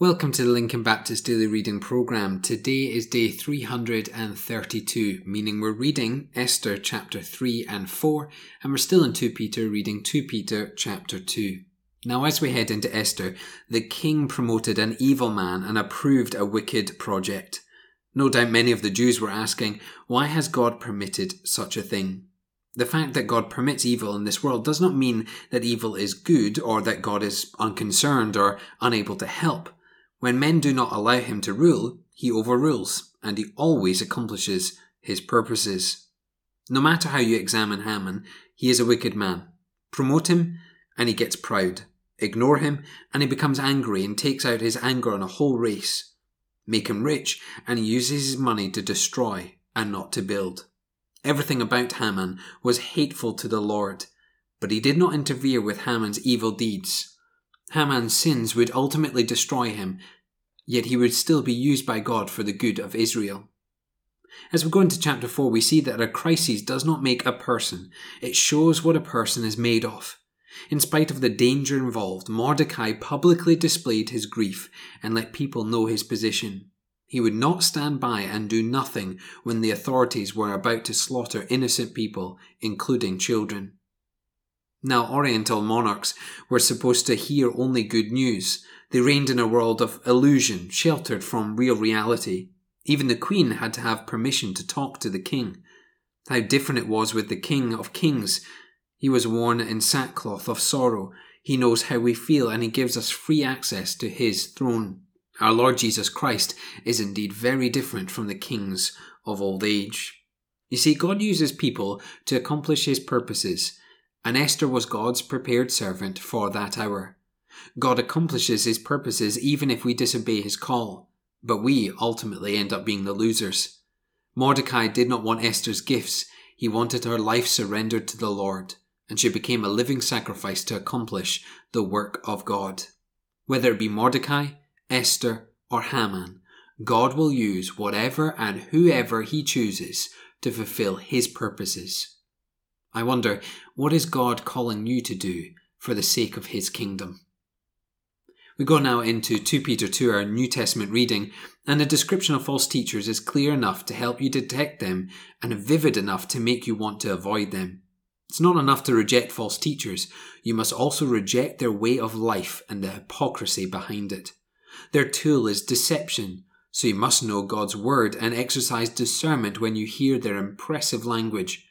Welcome to the Lincoln Baptist Daily Reading Program. Today is day 332, meaning we're reading Esther chapter 3 and 4, and we're still in 2 Peter reading 2 Peter chapter 2. Now, as we head into Esther, the king promoted an evil man and approved a wicked project. No doubt many of the Jews were asking, why has God permitted such a thing? The fact that God permits evil in this world does not mean that evil is good or that God is unconcerned or unable to help. When men do not allow him to rule, he overrules, and he always accomplishes his purposes. No matter how you examine Haman, he is a wicked man. Promote him, and he gets proud. Ignore him, and he becomes angry and takes out his anger on a whole race. Make him rich, and he uses his money to destroy and not to build. Everything about Haman was hateful to the Lord, but he did not interfere with Haman's evil deeds. Haman's sins would ultimately destroy him, yet he would still be used by God for the good of Israel. As we go into chapter 4, we see that a crisis does not make a person, it shows what a person is made of. In spite of the danger involved, Mordecai publicly displayed his grief and let people know his position. He would not stand by and do nothing when the authorities were about to slaughter innocent people, including children. Now, Oriental monarchs were supposed to hear only good news. They reigned in a world of illusion, sheltered from real reality. Even the queen had to have permission to talk to the king. How different it was with the king of kings. He was worn in sackcloth of sorrow. He knows how we feel and he gives us free access to his throne. Our Lord Jesus Christ is indeed very different from the kings of old age. You see, God uses people to accomplish his purposes and Esther was God's prepared servant for that hour. God accomplishes his purposes even if we disobey his call, but we ultimately end up being the losers. Mordecai did not want Esther's gifts, he wanted her life surrendered to the Lord, and she became a living sacrifice to accomplish the work of God. Whether it be Mordecai, Esther, or Haman, God will use whatever and whoever he chooses to fulfill his purposes. I wonder, what is God calling you to do for the sake of his kingdom? We go now into 2 Peter 2, our New Testament reading, and the description of false teachers is clear enough to help you detect them and vivid enough to make you want to avoid them. It's not enough to reject false teachers, you must also reject their way of life and the hypocrisy behind it. Their tool is deception, so you must know God's word and exercise discernment when you hear their impressive language.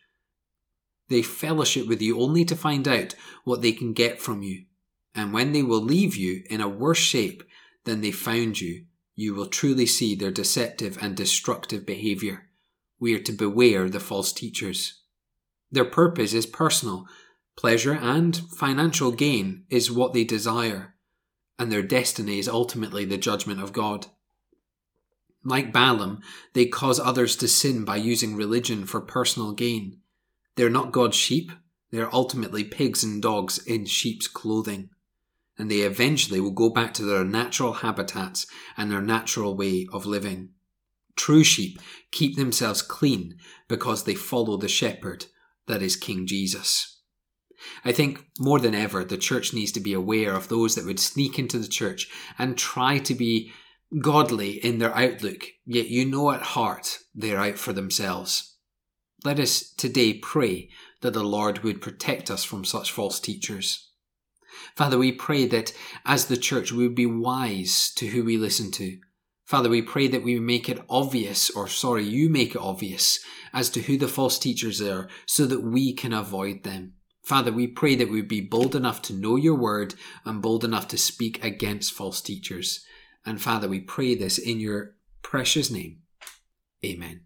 They fellowship with you only to find out what they can get from you. And when they will leave you in a worse shape than they found you, you will truly see their deceptive and destructive behavior. We are to beware the false teachers. Their purpose is personal. Pleasure and financial gain is what they desire, and their destiny is ultimately the judgment of God. Like Balaam, they cause others to sin by using religion for personal gain. They're not God's sheep, they're ultimately pigs and dogs in sheep's clothing. And they eventually will go back to their natural habitats and their natural way of living. True sheep keep themselves clean because they follow the shepherd that is King Jesus. I think more than ever, the church needs to be aware of those that would sneak into the church and try to be godly in their outlook, yet you know at heart they're out for themselves. Let us today pray that the Lord would protect us from such false teachers. Father, we pray that as the church we would be wise to who we listen to. Father, we pray that we make it obvious, or sorry, you make it obvious as to who the false teachers are so that we can avoid them. Father, we pray that we would be bold enough to know your word and bold enough to speak against false teachers. And Father, we pray this in your precious name. Amen.